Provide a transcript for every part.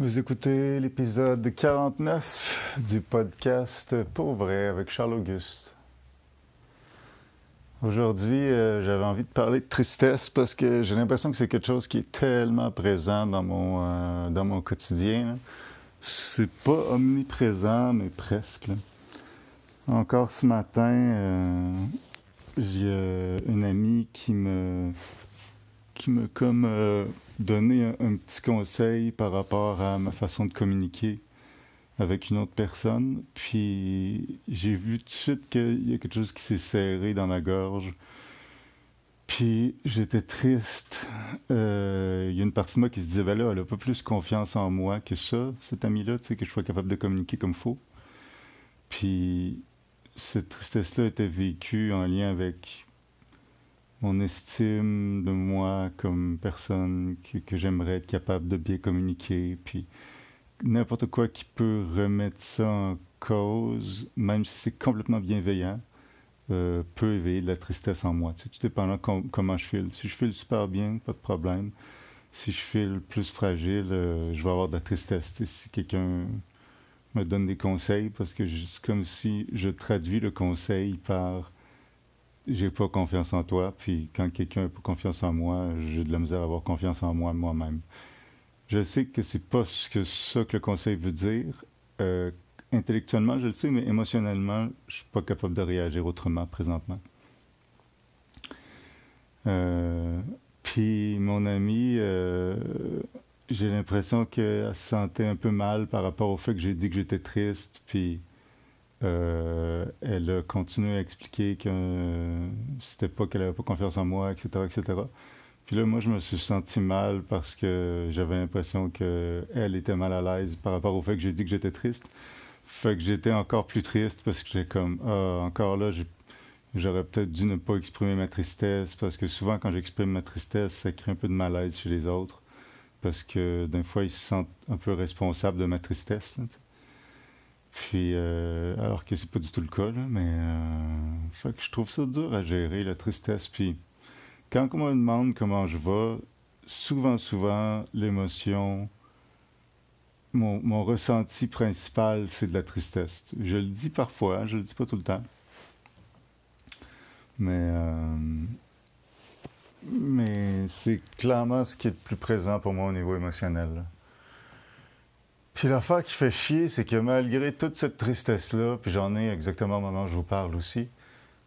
Vous écoutez l'épisode 49 du podcast Pour vrai avec Charles Auguste. Aujourd'hui, euh, j'avais envie de parler de tristesse parce que j'ai l'impression que c'est quelque chose qui est tellement présent dans mon, euh, dans mon quotidien. C'est pas omniprésent, mais presque. Encore ce matin, euh, j'ai une amie qui me qui me comme euh, donné un, petit conseil par rapport à ma façon de communiquer avec une autre personne. Puis j'ai vu tout de suite qu'il y a quelque chose qui s'est serré dans ma gorge. Puis j'étais triste. Euh, il y a une partie de moi qui se disait, ben là, elle n'a pas plus confiance en moi que ça, cette amie-là, tu sais, que je sois capable de communiquer comme faut. Puis cette tristesse-là était vécue en lien avec mon estime de moi comme personne que, j'aimerais être capable de bien communiquer, puis n'importe quoi qui peut remettre ça en cause, même si c'est complètement bienveillant, euh, peut éveiller de la tristesse en moi. Sais, tout dépendant comment je file. Si je file super bien, pas de problème. Si je file plus fragile, euh, je vais avoir de la tristesse. si quelqu'un me donne des conseils, parce que c'est comme si je traduis le conseil par j'ai pas confiance en toi, puis quand quelqu'un n'a pas confiance en moi, j'ai de la misère à avoir confiance en moi moi-même. Je sais que c'est pas ce que ça que le conseil veut dire. Euh, intellectuellement, je le sais, mais émotionnellement, je suis pas capable de réagir autrement présentement. Euh, puis mon amie, euh, j'ai l'impression qu'elle se sentait un peu mal par rapport au fait que j'ai dit que j'étais triste, puis euh, elle a continué à expliquer que c'était pas qu'elle avait pas confiance en moi, etc., etc. Puis là, moi, je me suis senti mal parce que j'avais l'impression qu'elle était mal à l'aise par rapport au fait que j'ai dit que j'étais triste. Fait que j'étais encore plus triste parce que j'étais comme, ah, encore là, j'aurais peut-être dû ne pas exprimer ma tristesse parce que souvent, quand j'exprime ma tristesse, ça crée un peu de malaise chez les autres parce que d'un fois, ils se sentent un peu responsables de ma tristesse. Puis, euh, alors que c'est pas du tout le cas, mais euh, je trouve ça dur à gérer, la tristesse. Puis, quand on me demande comment je vais, souvent, souvent, l'émotion, mon, mon, ressenti principal, c'est de la tristesse. Je le dis parfois, je le dis pas tout le temps. Mais, euh, mais c'est clairement ce qui est le plus présent pour moi au niveau émotionnel. Puis l'affaire qui fait chier, c'est que malgré toute cette tristesse-là, puis j'en ai exactement au moment où je vous parle aussi,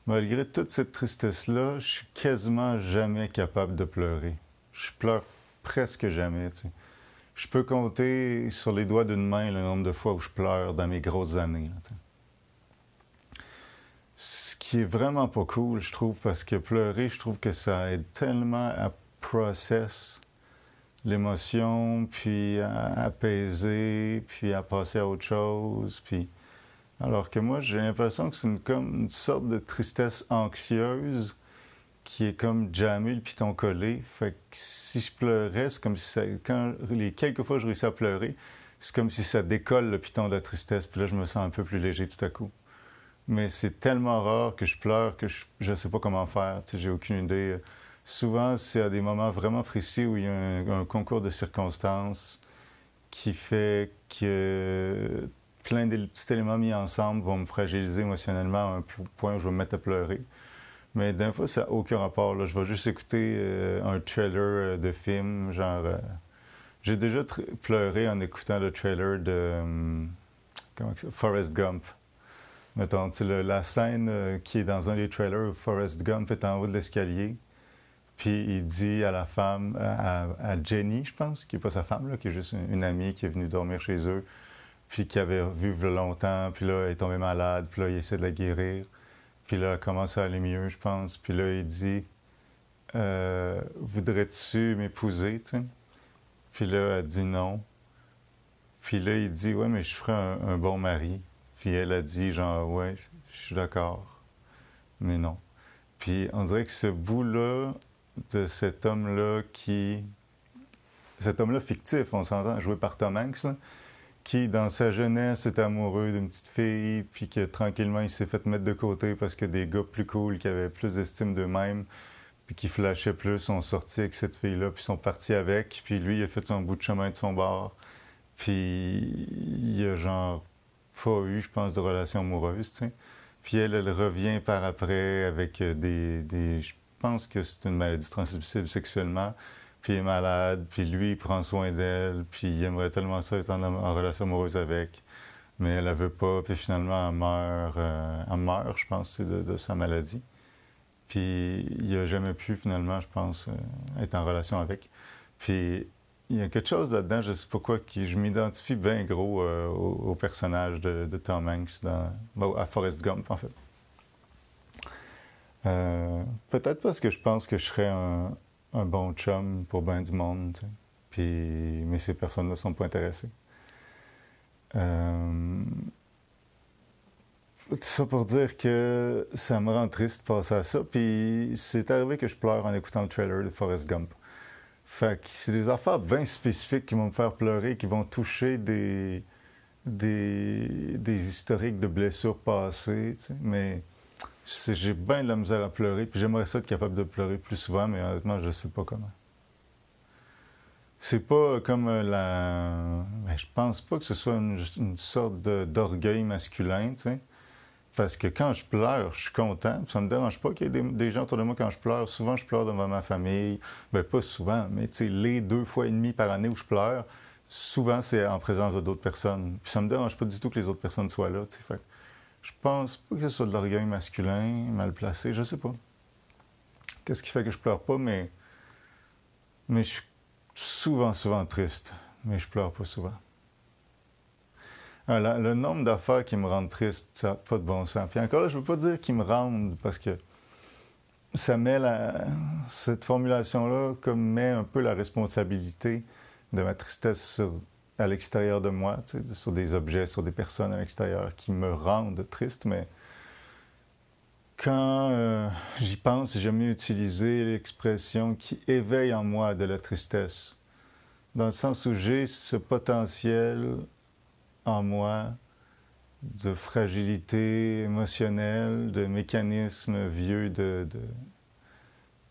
malgré toute cette tristesse-là, je suis quasiment jamais capable de pleurer. Je pleure presque jamais. Je peux compter sur les doigts d'une main le nombre de fois où je pleure dans mes grosses années. Ce qui est vraiment pas cool, je trouve, parce que pleurer, je trouve que ça aide tellement à process l'émotion, puis à apaiser, puis à passer à autre chose, puis... Alors que moi, j'ai l'impression que c'est une, comme une sorte de tristesse anxieuse qui est comme jammée le piton collé. Fait que si je pleurais, c'est comme si ça... Quand les quelques fois que je réussis à pleurer, c'est comme si ça décolle le piton de la tristesse, puis là, je me sens un peu plus léger tout à coup. Mais c'est tellement rare que je pleure que je ne sais pas comment faire. J'ai aucune idée souvent, c'est à des moments vraiment précis où il y a un, concours de circonstances qui fait que plein de petits éléments mis ensemble vont me fragiliser émotionnellement à un point où je vais me mettre à pleurer. Mais d'un fois, ça n'a aucun rapport. Je vais juste écouter euh, un trailer euh, de film, genre... Euh, j'ai déjà pleuré en écoutant le trailer de... ça? Forrest Gump. Mettons, la scène qui est dans un des trailers où Forrest Gump est en haut de l'escalier puis il dit à la femme, à, Jenny, je pense, qui n'est pas sa femme, là, qui est juste une, amie qui est venue dormir chez eux, puis qui avait vu longtemps, puis là, elle est tombée malade, puis là, il essaie de la guérir. Puis là, elle commence à aller mieux, je pense. Puis là, il dit euh, Voudrais-tu m'épouser, tu sais? Puis là, elle dit non. Puis là, il dit Ouais, mais je ferai un bon mari. Puis elle a dit genre Ouais, je suis d'accord. Mais non. Puis on dirait que ce bout-là, de cet homme-là qui. Cet homme-là fictif, on s'entend, joué par Tom Hanks, qui, dans sa jeunesse, est amoureux d'une petite fille, puis que tranquillement, il s'est fait mettre de côté parce que des gars plus cool, qui avaient plus d'estime d'eux-mêmes, puis qui flashaient plus, sont sortis avec cette fille-là, puis sont partis avec, puis lui, il a fait son bout de chemin de son bord, Puis il a genre pas eu, je pense, de relation amoureuse, tu. Puis elle, elle revient par après avec euh, des, pense que c'est une maladie transmissible sexuellement, puis elle est malade, puis lui, il prend soin d'elle, puis il aimerait tellement ça être en, relation amoureuse avec, mais elle ne veut pas, puis finalement, elle meurt, euh, elle meurt je pense, de, de, sa maladie. Puis il n'a jamais pu, finalement, je pense, euh, être en relation avec. Puis il y a quelque chose là-dedans, je ne sais pas quoi, qui je m'identifie bien gros euh, au, personnage de, Tom Hanks dans, à Forrest Gump, en fait. Euh, peut-être parce que je pense que je serais un, bon chum pour bien du monde, puis, mais ces personnes ne sont pas intéressées. Euh, ça pour dire que ça me rend triste de passer à ça. Puis c'est arrivé que je pleure en écoutant le trailer de Forrest Gump. Fait que c'est des affaires bien spécifiques qui vont me faire pleurer, qui vont toucher des, des, des historiques de blessures passées. Mais j'ai bien de la misère à pleurer, puis j'aimerais ça être capable de pleurer plus souvent, mais honnêtement, je ne sais pas comment. C'est pas comme la. Mais je pense pas que ce soit une, sorte d'orgueil masculin, tu sais. Parce que quand je pleure, je suis content. Ça me dérange pas qu'il y ait des, gens autour de moi quand je pleure. Souvent, je pleure devant ma famille. Ben, pas souvent, mais les deux fois et demi par année où je pleure, souvent, c'est en présence d'autres personnes. Puis ça me dérange pas du tout que les autres personnes soient là. Fait je pense pas que ce soit de l'orgueil masculin, mal placé. Je sais pas. Qu'est-ce qui fait que je pleure pas, mais. Mais je suis souvent, souvent triste. Mais je pleure pas souvent. Ah, le nombre d'affaires qui me rendent triste, ça n'a pas de bon sens. Puis encore là, je veux pas dire qu'ils me rendent parce que ça met cette formulation-là comme met un peu la responsabilité de ma tristesse à l'extérieur de moi, sur des objets, sur des personnes à l'extérieur qui me rendent triste, mais quand euh, j'y pense, j'aime mieux utiliser l'expression qui éveille en moi de la tristesse, dans le sens où j'ai ce potentiel en moi de fragilité émotionnelle, de mécanismes vieux de,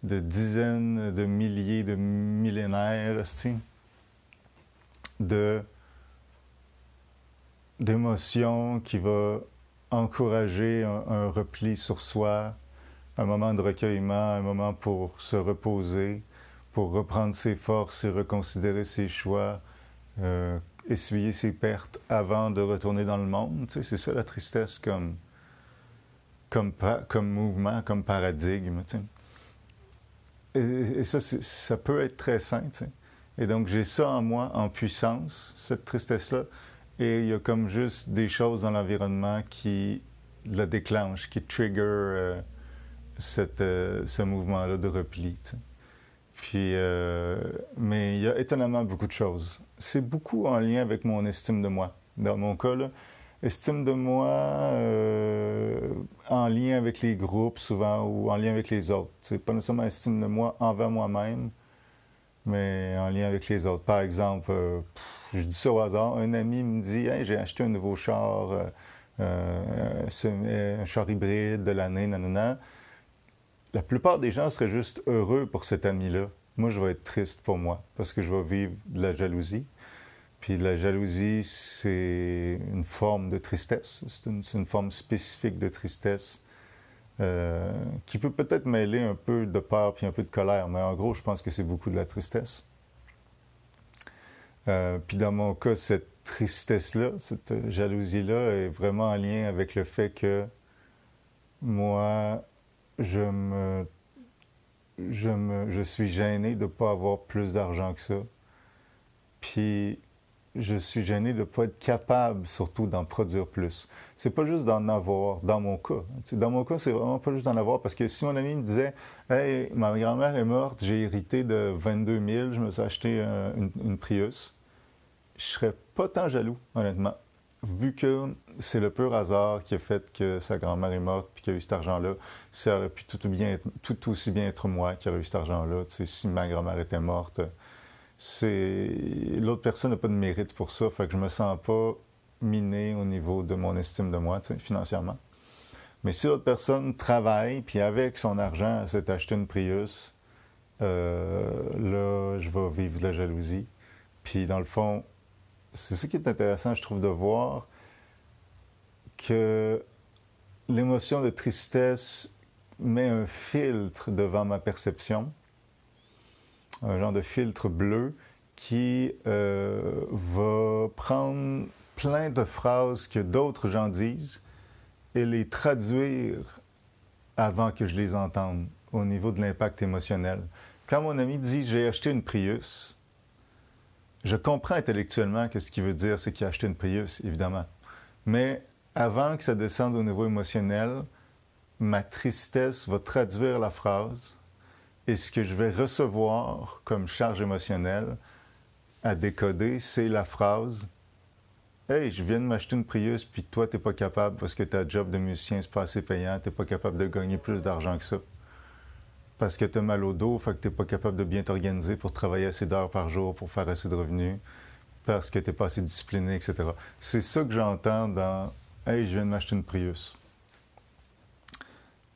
dizaines de milliers de millénaires, de d'émotions qui va encourager un, repli sur soi, un moment de recueillement, un moment pour se reposer, pour reprendre ses forces et reconsidérer ses choix, euh, essuyer ses pertes avant de retourner dans le monde. Tu sais, c'est ça la tristesse comme, comme, comme mouvement, comme paradigme. Et, ça, ça peut être très sain. Et donc, j'ai ça en moi, en puissance, cette tristesse-là. Et il y a comme juste des choses dans l'environnement qui la déclenchent, qui trigger euh, cette, euh, ce mouvement-là de repli. Puis, euh, mais il y a étonnamment beaucoup de choses. C'est beaucoup en lien avec mon estime de moi. Dans mon cas, estime de moi en lien avec les groupes souvent ou en lien avec les autres. C'est pas nécessairement estime de moi envers moi-même, mais en lien avec les autres. Par exemple, euh, je dis ça au hasard, un ami me dit hey, j'ai acheté un nouveau char, un char hybride de l'année, nanana la plupart des gens seraient juste heureux pour cet ami-là. Moi, je vais être triste pour moi parce que je vais vivre de la jalousie. Puis la jalousie, c'est une forme de tristesse. C'est une, forme spécifique de tristesse euh, qui peut peut-être mêler un peu de peur puis un peu de colère, mais en gros, je pense que c'est beaucoup de la tristesse. Euh, puis dans mon cas, cette tristesse-là, cette jalousie-là est vraiment en lien avec le fait que moi, je me, je me, je suis gêné de ne pas avoir plus d'argent que ça. Puis, je suis gêné de ne pas être capable, surtout, d'en produire plus. C'est pas juste d'en avoir, dans mon cas. Dans mon cas, c'est vraiment pas juste d'en avoir, parce que si mon ami me disait Hey, ma grand-mère est morte, j'ai hérité de 22 000, je me suis acheté une, une Prius, je serais pas tant jaloux, honnêtement vu que c'est le pur hasard qui a fait que sa grand-mère est morte puis qu'il a eu cet argent-là, ça aurait pu tout, bien tout aussi bien être moi qui aurait eu cet argent-là. Si ma grand-mère était morte, c'est l'autre personne n'a pas de mérite pour ça, fait que je me sens pas miné au niveau de mon estime de moi, financièrement. Mais si l'autre personne travaille puis avec son argent s'est acheté une Prius, euh, là, je vais vivre de la jalousie. Puis dans le fond, c'est ce qui est intéressant, je trouve, de voir que l'émotion de tristesse met un filtre devant ma perception, un genre de filtre bleu qui euh, va prendre plein de phrases que d'autres gens disent et les traduire avant que je les entende au niveau de l'impact émotionnel. Quand mon ami dit j'ai acheté une Prius, je comprends intellectuellement que ce qu'il veut dire, c'est qu'il a acheté une Prius, évidemment. Mais avant que ça descende au niveau émotionnel, ma tristesse va traduire la phrase et ce que je vais recevoir comme charge émotionnelle à décoder, c'est la phrase Hey, je viens de m'acheter une Prius, puis toi, tu n'es pas capable parce que ta job de musicien, c'est pas assez payant, tu n'es pas capable de gagner plus d'argent que ça. Parce que tu as mal au dos, fait que tu n'es pas capable de bien t'organiser pour travailler assez d'heures par jour, pour faire assez de revenus, parce que tu n'es pas assez discipliné, etc. C'est ça que j'entends dans Hey, je viens de m'acheter une Prius.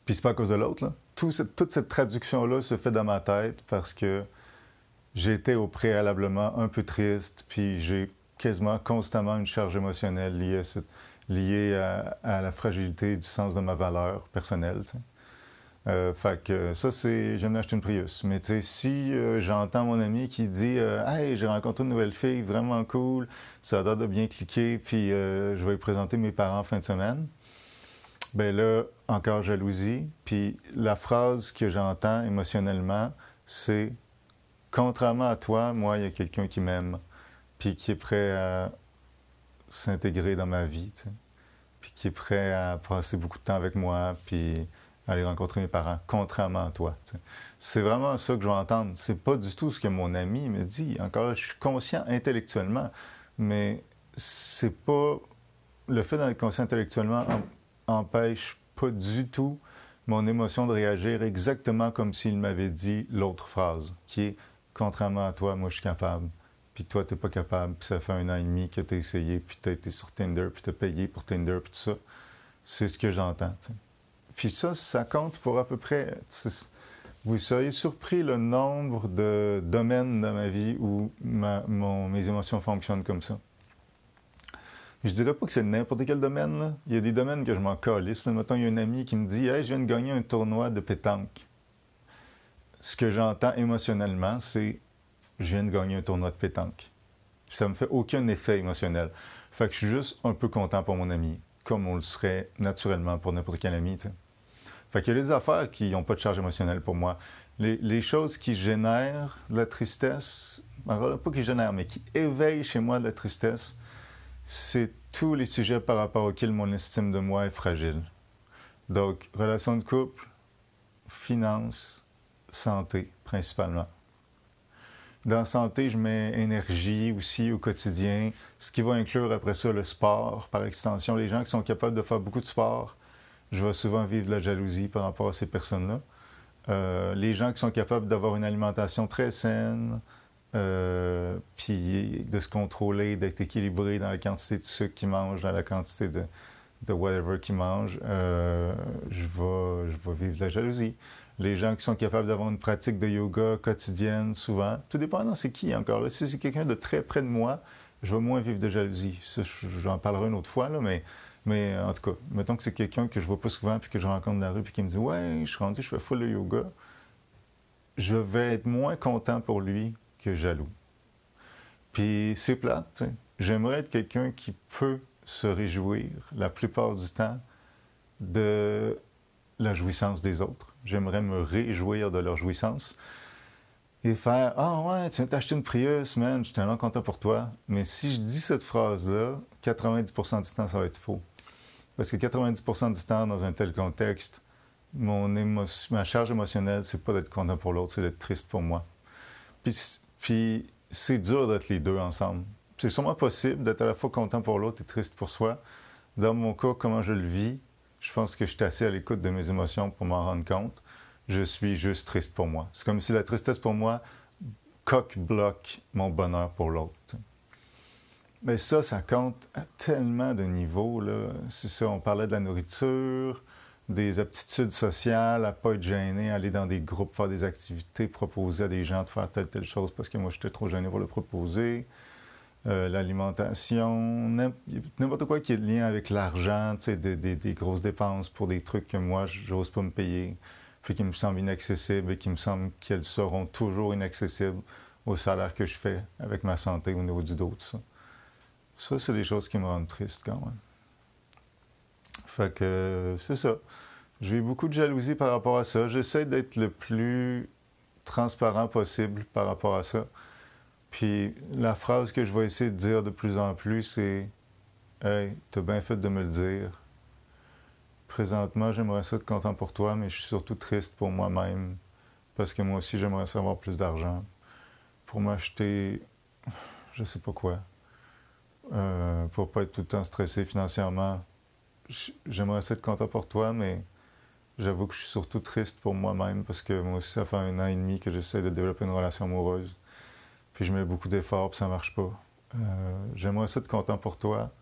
Puis c'est pas à cause de l'autre, là. Toute cette traduction-là se fait dans ma tête parce que j'étais au préalablement un peu triste, puis j'ai quasiment constamment une charge émotionnelle liée à, la fragilité du sens de ma valeur personnelle. Euh, fait que ça, c'est. J'aime acheter une Prius. Mais si euh, j'entends mon ami qui dit euh, Hey, j'ai rencontré une nouvelle fille, vraiment cool, ça a de bien cliquer, puis je vais lui présenter mes parents en fin de semaine. Ben là, encore jalousie. Puis la phrase que j'entends émotionnellement, c'est Contrairement à toi, moi, il y a quelqu'un qui m'aime puis qui est prêt à s'intégrer dans ma vie, puis qui est prêt à passer beaucoup de temps avec moi, puis aller rencontrer mes parents, contrairement à toi. C'est vraiment ça que je vais entendre. C'est pas du tout ce que mon ami me dit. Encore, je suis conscient intellectuellement, mais c'est pas le fait d'être conscient intellectuellement empêche pas du tout mon émotion de réagir exactement comme s'il m'avait dit l'autre phrase, qui est contrairement à toi, moi je suis capable puis toi, tu n'es pas capable, puis ça fait un an et demi que tu as essayé, puis tu as été sur Tinder, puis tu as payé pour Tinder, puis tout ça. C'est ce que j'entends. Puis ça, ça compte pour à peu près. Vous seriez surpris le nombre de domaines dans ma vie où mes émotions fonctionnent comme ça. Je dirais pas que c'est n'importe quel domaine. Il y a des domaines que je m'en calisse. Mettons, il y a un ami qui me dit Hey, je viens de gagner un tournoi de pétanque. Ce que j'entends émotionnellement, c'est je viens de gagner un tournoi de pétanque. Ça me fait aucun effet émotionnel. Fait que je suis juste un peu content pour mon ami, comme on le serait naturellement pour n'importe quel ami. Fait qu'il y a des affaires qui n'ont pas de charge émotionnelle pour moi. Les, choses qui génèrent de la tristesse, pas qui génèrent, mais qui éveillent chez moi de la tristesse, c'est tous les sujets par rapport auxquels mon estime de moi est fragile. Donc, relation de couple, finances, santé, principalement. Dans santé, je mets énergie aussi au quotidien, ce qui va inclure après ça le sport. Par extension, les gens qui sont capables de faire beaucoup de sport, je vais souvent vivre de la jalousie par rapport à ces personnes-là. Euh, les gens qui sont capables d'avoir une alimentation très saine, euh, puis de se contrôler, d'être équilibré dans la quantité de sucre qu'ils mangent, dans la quantité de, whatever qu'ils mangent, euh, je, vais, vivre de la jalousie les gens qui sont capables d'avoir une pratique de yoga quotidienne, souvent. Tout dépendant, c'est qui encore. Si c'est quelqu'un de très près de moi, je vais moins vivre de jalousie. J'en parlerai une autre fois, là, mais, mais en tout cas, mettons que c'est quelqu'un que je vois pas souvent, puis que je rencontre dans la rue, puis qui me dit Ouais, je suis rendu, je fais full de yoga. Je vais être moins content pour lui jaloux. Puis c'est plate, J'aimerais être quelqu'un qui peut se réjouir la plupart du temps de la jouissance des autres J'aimerais me réjouir de leur jouissance et faire Ah ouais, tu viens t'acheter une Prius, man, je suis tellement content pour toi. Mais si je dis cette phrase-là, 90% du temps, ça va être faux. Parce que 90% du temps, dans un tel contexte, mon ma charge émotionnelle, c'est pas d'être content pour l'autre, c'est d'être triste pour moi. Puis, puis c'est dur d'être les deux ensemble. C'est sûrement possible d'être à la fois content pour l'autre et triste pour soi. Dans mon cas, comment je le vis, je pense que je suis assez à l'écoute de mes émotions pour m'en rendre compte. Je suis juste triste pour moi. C'est comme si la tristesse pour moi coque-bloque mon bonheur pour l'autre. Mais ça, ça compte à tellement de niveaux. C'est ça, on parlait de la nourriture, des aptitudes sociales, à pas être gêné, aller dans des groupes, faire des activités, proposer à des gens de faire telle telle chose parce que moi j'étais trop gêné pour le proposer. euh, l'alimentation, n'importe quoi qui est lien avec l'argent, des, des, des, grosses dépenses pour des trucs que moi, j'ose pas me payer, puis qui me semblent inaccessibles et qui me semblent qu'elles seront toujours inaccessibles au salaire que je fais avec ma santé au niveau du dos, tout ça. Ça, c'est des choses qui me rendent triste quand même. Fait que c'est ça. J'ai eu beaucoup de jalousie par rapport à ça. J'essaie d'être le plus transparent possible par rapport à ça. Puis la phrase que je vais essayer de dire de plus en plus, c'est Hey, t'as bien fait de me le dire. Présentement, j'aimerais ça être content pour toi, mais je suis surtout triste pour moi-même. Parce que moi aussi, j'aimerais savoir plus d'argent. Pour m'acheter, je sais pas quoi. Euh, pour pas être tout le temps stressé financièrement. J'aimerais être content pour toi, mais j'avoue que je suis surtout triste pour moi-même parce que moi aussi, ça fait un an et demi que j'essaie de développer une relation amoureuse. Puis je mets beaucoup d'efforts, puis ça marche pas. Euh, j'aimerais être content pour toi,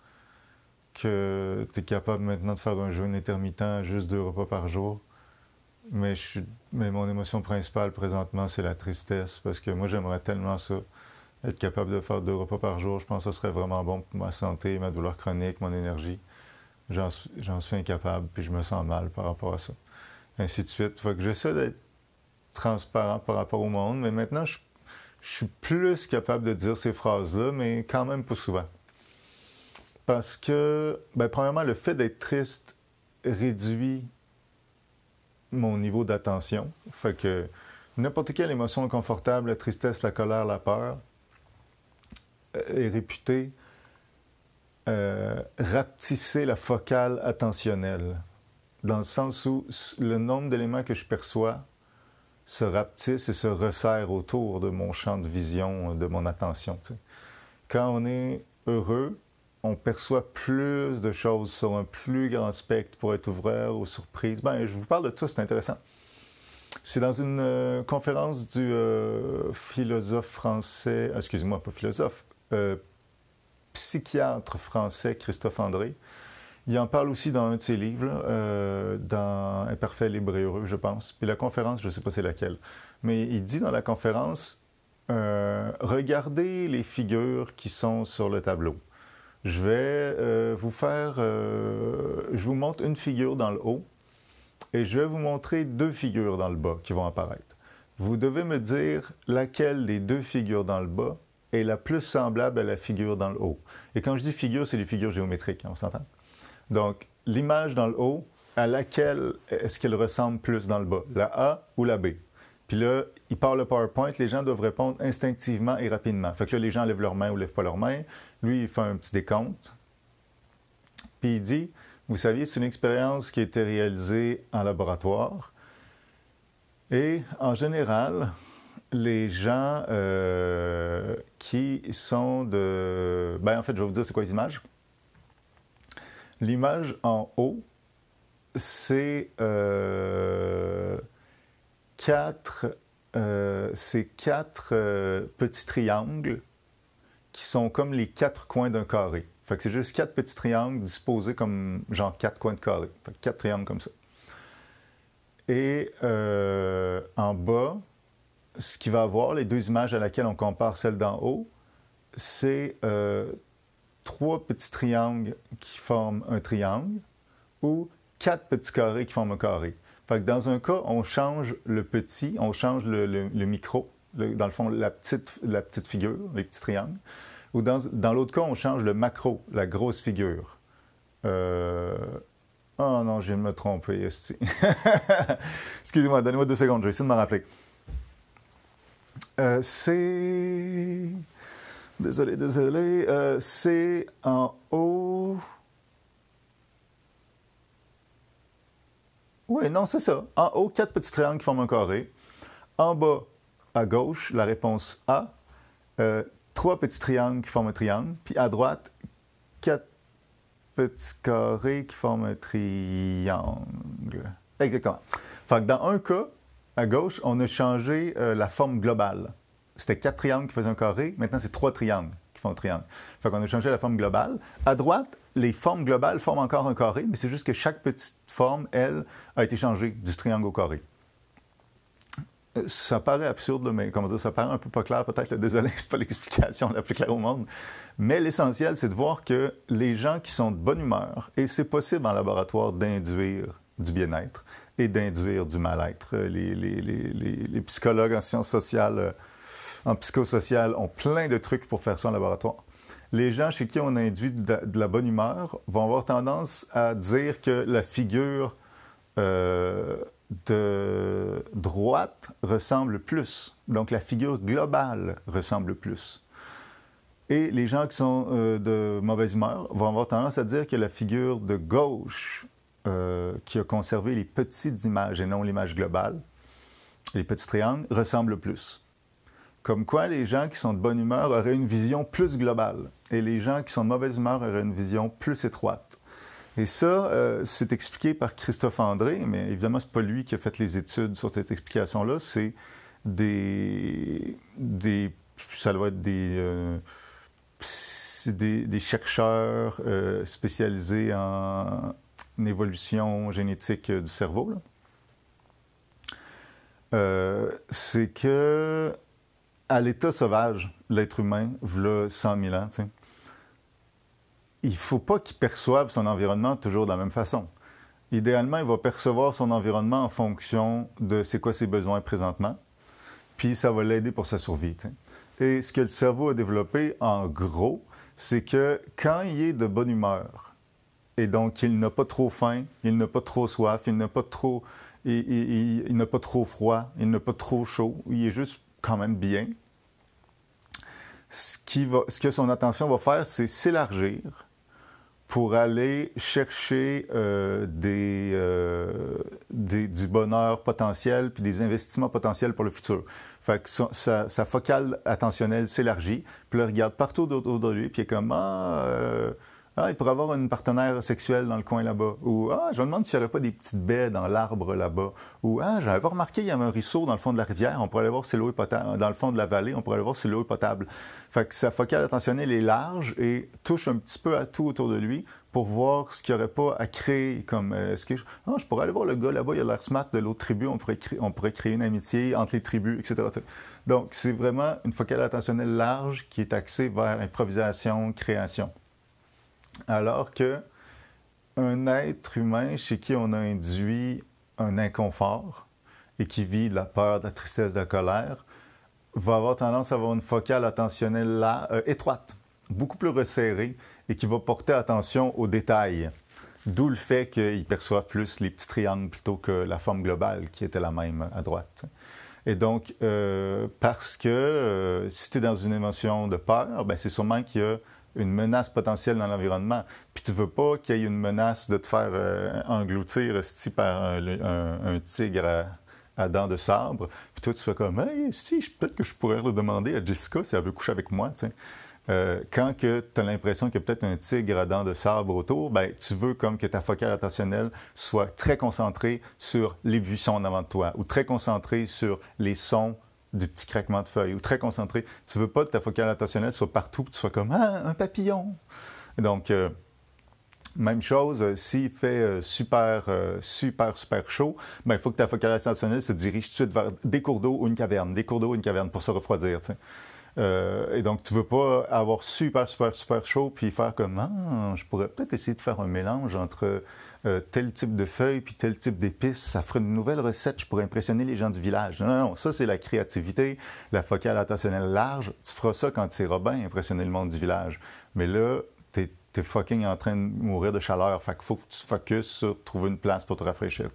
que tu es capable maintenant de faire un jeûne intermittent, juste deux repas par jour. Mais, je mais mon émotion principale présentement, c'est la tristesse, parce que moi, j'aimerais tellement ça, être capable de faire deux repas par jour. Je pense que ce serait vraiment bon pour ma santé, ma douleur chronique, mon énergie. J'en suis incapable, puis je me sens mal par rapport à ça. Ainsi de suite. Faut que j'essaie d'être transparent par rapport au monde, mais maintenant, je je suis plus capable de dire ces phrases-là, mais quand même pas souvent. Parce que, ben, premièrement, le fait d'être triste réduit mon niveau d'attention. Fait que n'importe quelle émotion inconfortable, la tristesse, la colère, la peur, euh, est réputée euh, la focale attentionnelle. Dans le sens où le nombre d'éléments que je perçois se rapetisse et se resserre autour de mon champ de vision, de mon attention. Quand on est heureux, on perçoit plus de choses sur un plus grand spectre pour être ouvert aux surprises. Ben, je vous parle de ça, c'est intéressant. C'est dans une euh, conférence du euh, philosophe français, excusez-moi, pas philosophe, euh, psychiatre français Christophe André, il en parle aussi dans un de ses livres, euh, dans Imparfait, libre et heureux, je pense. Puis la conférence, je ne sais pas c'est laquelle. Mais il dit dans la conférence, euh, regardez les figures qui sont sur le tableau. Je vais euh, vous faire, je vous montre une figure dans le haut et je vais vous montrer deux figures dans le bas qui vont apparaître. Vous devez me dire laquelle des deux figures dans le bas est la plus semblable à la figure dans le haut. Et quand je dis figure, c'est les figures géométriques, hein, on s'entend? Donc, l'image dans le haut, à laquelle est-ce qu'elle ressemble plus dans le bas, la A ou la B? Puis là, il parle le PowerPoint, les gens doivent répondre instinctivement et rapidement. Fait que là, les gens lèvent leurs mains ou lèvent pas leurs mains. Lui, il fait un petit décompte. Puis il dit, vous saviez, c'est une expérience qui a été réalisée en laboratoire. Et en général, les gens euh, qui sont de... Ben, en fait, je vais vous dire c'est quoi les images. L'image en haut, c'est euh, quatre, euh, quatre petits triangles qui sont comme les quatre coins d'un carré. Fait que c'est juste quatre petits triangles disposés comme genre quatre coins de carré. Fait que quatre triangles comme ça. Et en bas, ce qui va avoir, les deux images à laquelle on compare celle d'en haut, c'est trois petits triangles qui forment un triangle ou quatre petits carrés qui forment un carré. Fait dans un cas, on change le petit, on change le, micro, dans le fond, la petite, la petite figure, les petits triangles. Ou dans, dans l'autre cas, on change le macro, la grosse figure. Euh... Oh non, je viens me tromper, Excusez-moi, donnez-moi deux secondes, je vais essayer de me rappeler. Euh, c'est... Désolé, désolé. Euh, c'est en haut. Oui, non, c'est ça. En haut, quatre petits triangles qui forment un carré. En bas, à gauche, la réponse A. Euh, trois petits triangles qui forment un triangle. Puis à droite, quatre petits carrés qui forment un triangle. Exactement. Fait que dans un cas, à gauche, on a changé euh, la forme globale c'était quatre triangles qui faisaient un carré. Maintenant, c'est trois triangles qui font un triangle. Fait qu'on a changé la forme globale. À droite, les formes globales forment encore un carré, mais c'est juste que chaque petite forme, elle, a été changée du triangle au carré. ça paraît absurde, mais comment dire, ça paraît un peu pas clair, peut-être, désolé, c'est pas l'explication la plus claire au monde. Mais l'essentiel, c'est de voir que les gens qui sont de bonne humeur, et c'est possible en laboratoire d'induire du bien-être et d'induire du mal-être. Les, les, psychologues en sciences sociales, euh, en psychosocial, ont plein de trucs pour faire ça en laboratoire. Les gens chez qui on induit de, la bonne humeur vont avoir tendance à dire que la figure euh, de droite ressemble plus. Donc la figure globale ressemble plus. Et les gens qui sont euh, de mauvaise humeur vont avoir tendance à dire que la figure de gauche, euh, qui a conservé les petites images et non l'image globale, les petits triangles, ressemble plus. Comme quoi les gens qui sont de bonne humeur auraient une vision plus globale et les gens qui sont de mauvaise humeur auraient une vision plus étroite. Et ça, euh, c'est expliqué par Christophe André, mais évidemment, c'est pas lui qui a fait les études sur cette explication-là. C'est des, des, ça doit être des, euh, des, chercheurs euh, spécialisés en, évolution génétique du cerveau. c'est que à l'état sauvage, l'être humain, voilà 100 000 ans, il ne faut pas qu'il perçoive son environnement toujours de la même façon. Idéalement, il va percevoir son environnement en fonction de c'est quoi ses besoins présentement, puis ça va l'aider pour sa survie. Et ce que le cerveau a développé, en gros, c'est que quand il est de bonne humeur, et donc il n'a pas trop faim, il n'a pas trop soif, il n'a pas trop, il n'a pas trop froid, il n'a pas trop chaud, il est juste quand même bien, ce, qui va, ce que son attention va faire, c'est s'élargir pour aller chercher euh, euh, du bonheur potentiel puis des investissements potentiels pour le futur. Fait que sa, focale attentionnelle s'élargit, puis il regarde partout autour de lui, puis il est comme ah, euh, ah, il pourrait avoir une partenaire sexuelle dans le coin là-bas. Ou Ah, je me demande s'il n'y aurait pas des petites baies dans l'arbre là-bas. Ou Ah, j'avais pas remarqué, il y avait un ruisseau dans le fond de la rivière, on pourrait aller voir si l'eau est potable. Dans le fond de la vallée, on pourrait aller voir si l'eau est potable. Fait que sa focale attentionnelle est large et touche un petit peu à tout autour de lui pour voir ce qu'il n'y aurait pas à créer comme euh, ce que je... Ah, je pourrais aller voir le gars là-bas, il a l'air smart de l'autre tribu, on pourrait, créer, on pourrait créer une amitié entre les tribus, etc. Donc, c'est vraiment une focale attentionnelle large qui est axée vers improvisation, création. Alors que un être humain chez qui on a induit un inconfort et qui vit de la peur, de la tristesse, de la colère, va avoir tendance à avoir une focale attentionnelle là, euh, étroite, beaucoup plus resserrée et qui va porter attention aux détails. D'où le fait qu'il perçoit plus les petits triangles plutôt que la forme globale qui était la même à droite. Et donc, euh, parce que euh, si tu es dans une émotion de peur, ben c'est sûrement qu'il y a une menace potentielle dans l'environnement. Puis tu veux pas qu'il y ait une menace de te faire euh, engloutir par un, tigre à, dents de sabre. Puis toi, tu fais comme, hey, si, peut-être que je pourrais le demander à Jessica si elle veut coucher avec moi. Euh, quand tu as l'impression qu'il y a peut-être un tigre à dents de sabre autour, ben, tu veux comme que ta focale attentionnelle soit très concentrée sur les buissons en avant de toi ou très concentrée sur les sons du petit craquement de feuilles ou très concentré. Tu veux pas que ta focale attentionnelle soit partout, que tu sois comme ah, un papillon. Donc, euh, même chose, euh, s'il fait euh, super, super, super chaud, ben, il faut que ta focale attentionnelle se dirige tout de suite vers des cours d'eau ou une caverne, des cours d'eau ou une caverne pour se refroidir. et donc, tu veux pas avoir super, super, super chaud puis faire comme ah, je pourrais peut-être essayer de faire un mélange entre euh, tel type de feuilles puis tel type d'épices, ça ferait une nouvelle recette, pour impressionner les gens du village. Non, non, ça c'est la créativité, la focale attentionnelle large. Tu feras ça quand tu iras bien impressionner le monde du village. Mais là, t'es es fucking en train de mourir de chaleur. Fait qu'il faut que tu focuses sur trouver une place pour te rafraîchir.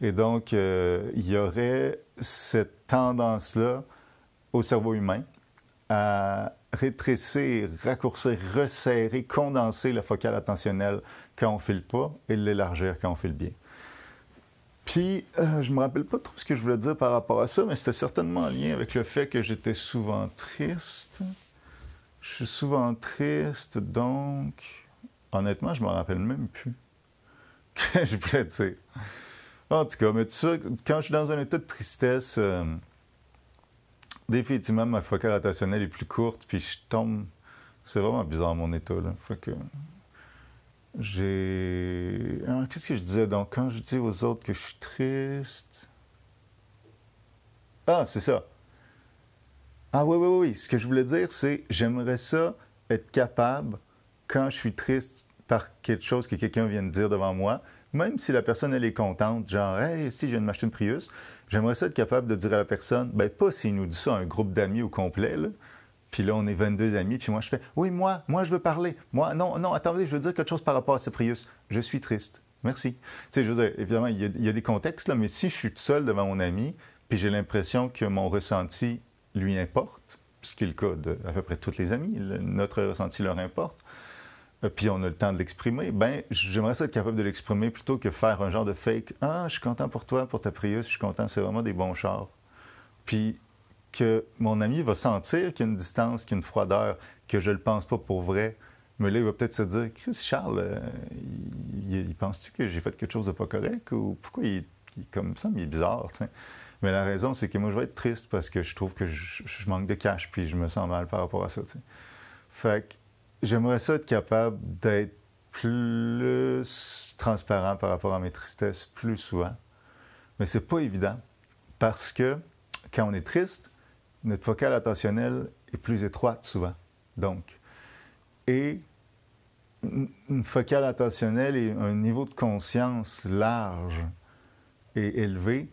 Et donc, euh, il y aurait cette tendance-là au cerveau humain à rétrécir, raccourcir, resserrer, condenser la focale attentionnelle quand on file pas et l'élargir quand on file bien. Puis, euh, je me rappelle pas trop ce que je voulais dire par rapport à ça, mais c'était certainement en lien avec le fait que j'étais souvent triste. Je suis souvent triste, donc, honnêtement, je me rappelle même plus. Que je voulais dire. En tout cas, mais tu sais, quand je suis dans un état de tristesse, euh, définitivement, ma focale attentionnelle est plus courte, puis je tombe. C'est vraiment bizarre mon état, là. Faut que j'ai. Qu'est-ce que je disais donc? Quand je dis aux autres que je suis triste? Ah, c'est ça. Ah oui, oui, oui. Ce que je voulais dire, c'est j'aimerais ça être capable, quand je suis triste par quelque chose que quelqu'un vient de dire devant moi, même si la personne, elle est contente, genre, hey, si, je viens de m'acheter une Prius, j'aimerais être capable de dire à la personne, ben pas s'il nous dit ça un groupe d'amis au complet, là, puis là, on est 22 amis, puis moi, je fais Oui, moi, moi, je veux parler. Moi, non, non, attendez, je veux dire quelque chose par rapport à ce Prius. Je suis triste. Merci. Tu sais, je veux dire, évidemment, il y, a, des contextes, là, mais si je suis tout seul devant mon ami, puis j'ai l'impression que mon ressenti lui importe, ce qui est le cas à peu près tous les amis, notre ressenti leur importe, puis on a le temps de l'exprimer, ben j'aimerais être capable de l'exprimer plutôt que faire un genre de fake. Ah, je suis content pour toi, pour ta Prius, je suis content, c'est vraiment des bons chars. Puis que mon ami va sentir qu'il y a une distance, qu'il y a une froideur, que je ne le pense pas pour vrai. Mais là, il va peut-être se dire Chris, Charles, euh, il, pense-tu que j'ai fait quelque chose de pas correct ou pourquoi il, est comme ça, mais il est bizarre, Mais la raison, c'est que moi, je vais être triste parce que je trouve que je, manque de cash puis je me sens mal par rapport à ça, Fait que j'aimerais ça être capable d'être plus transparent par rapport à mes tristesses plus souvent. Mais c'est pas évident parce que quand on est triste, notre focale attentionnelle est plus étroite souvent. Donc, et une focale attentionnelle et un niveau de conscience large et élevé,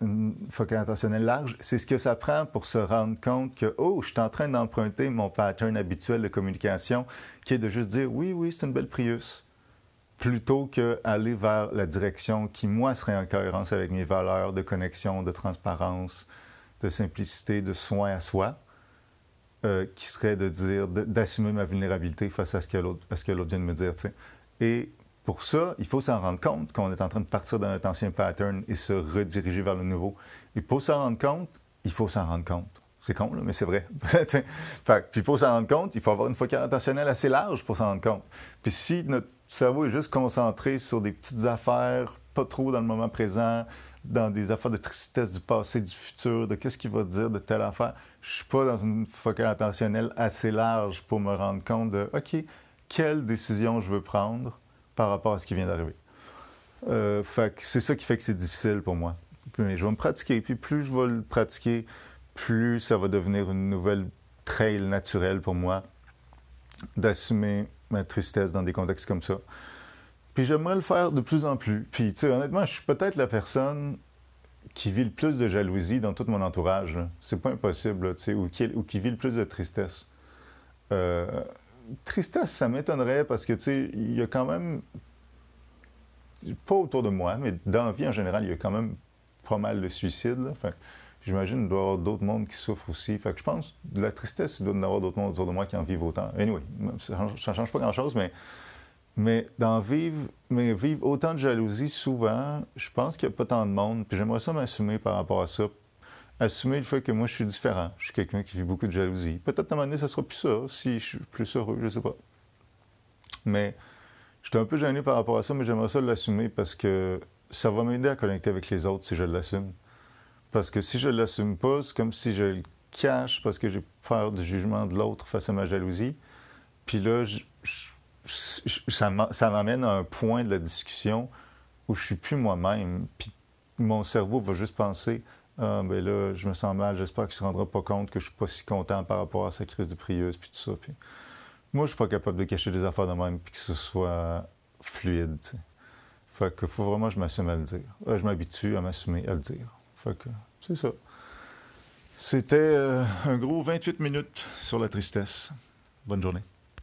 une focale attentionnelle large, c'est ce que ça prend pour se rendre compte que, oh, je suis en train d'emprunter mon pattern habituel de communication, qui est de juste dire, oui, oui, c'est une belle Prius, plutôt qu'aller vers la direction qui, moi, serait en cohérence avec mes valeurs de connexion, de transparence, de simplicité, de soin à soi, euh, qui serait de dire, d'assumer ma vulnérabilité face à ce que l'autre vient de me dire. Et pour ça, il faut s'en rendre compte qu'on est en train de partir dans notre ancien pattern et se rediriger vers le nouveau. Et pour s'en rendre compte, il faut s'en rendre compte. C'est con, mais c'est vrai. fait, puis pour s'en rendre compte, il faut avoir une focale attentionnelle assez large pour s'en rendre compte. Puis si notre cerveau est juste concentré sur des petites affaires, pas trop dans le moment présent, dans des affaires de tristesse du passé, du futur, de qu'est-ce qu'il va dire de telle affaire. Je suis pas dans une focale attentionnelle assez large pour me rendre compte de, OK, quelle décision je veux prendre par rapport à ce qui vient d'arriver. Euh, c'est ça qui fait que c'est difficile pour moi. Mais je vais me pratiquer, puis plus je vais le pratiquer, plus ça va devenir une nouvelle trail naturelle pour moi d'assumer ma tristesse dans des contextes comme ça. Puis j'aimerais le faire de plus en plus. Puis, tu sais, honnêtement, je suis peut-être la personne qui vit le plus de jalousie dans tout mon entourage. C'est pas impossible, tu sais, ou qui, ou qui vit le plus de tristesse. Euh, tristesse, ça m'étonnerait parce que, tu sais, il y a quand même, pas autour de moi, mais dans la vie en général, il y a quand même pas mal de suicides. J'imagine qu'il doit y avoir d'autres mondes qui souffrent aussi. Je pense de la tristesse, il doit y avoir d'autres mondes autour de moi qui en vivent autant. Anyway, ça ne change pas grand-chose, mais mais d'en vivre, mais vivre autant de jalousie, souvent, je pense qu'il n'y a pas tant de monde. J'aimerais ça m'assumer par rapport à ça. Assumer le fait que moi, je suis différent. Je suis quelqu'un qui vit beaucoup de jalousie. Peut-être à un moment donné, ça sera plus ça, si je suis plus heureux, je ne sais pas. Mais j'étais un peu gêné par rapport à ça, mais j'aimerais ça l'assumer parce que ça va m'aider à connecter avec les autres si je l'assume. Parce que si je ne l'assume pas, c'est comme si je le cache parce que j'ai peur du jugement de l'autre face à ma jalousie. Puis là, ça m'amène à un point de la discussion où je suis plus moi-même. Puis mon cerveau va juste penser Ah, ben là, je me sens mal, j'espère qu'il ne se rendra pas compte que je suis pas si content par rapport à sa crise de prieuse, puis tout ça. Moi, je suis pas capable de cacher des affaires de même, puis que ce soit fluide. T'sais. Que faut vraiment que je m'assume à le dire. Euh, je m'habitue à m'assumer à le dire. Fait que c'est ça. C'était euh, un gros 28 minutes sur la tristesse. Bonne journée.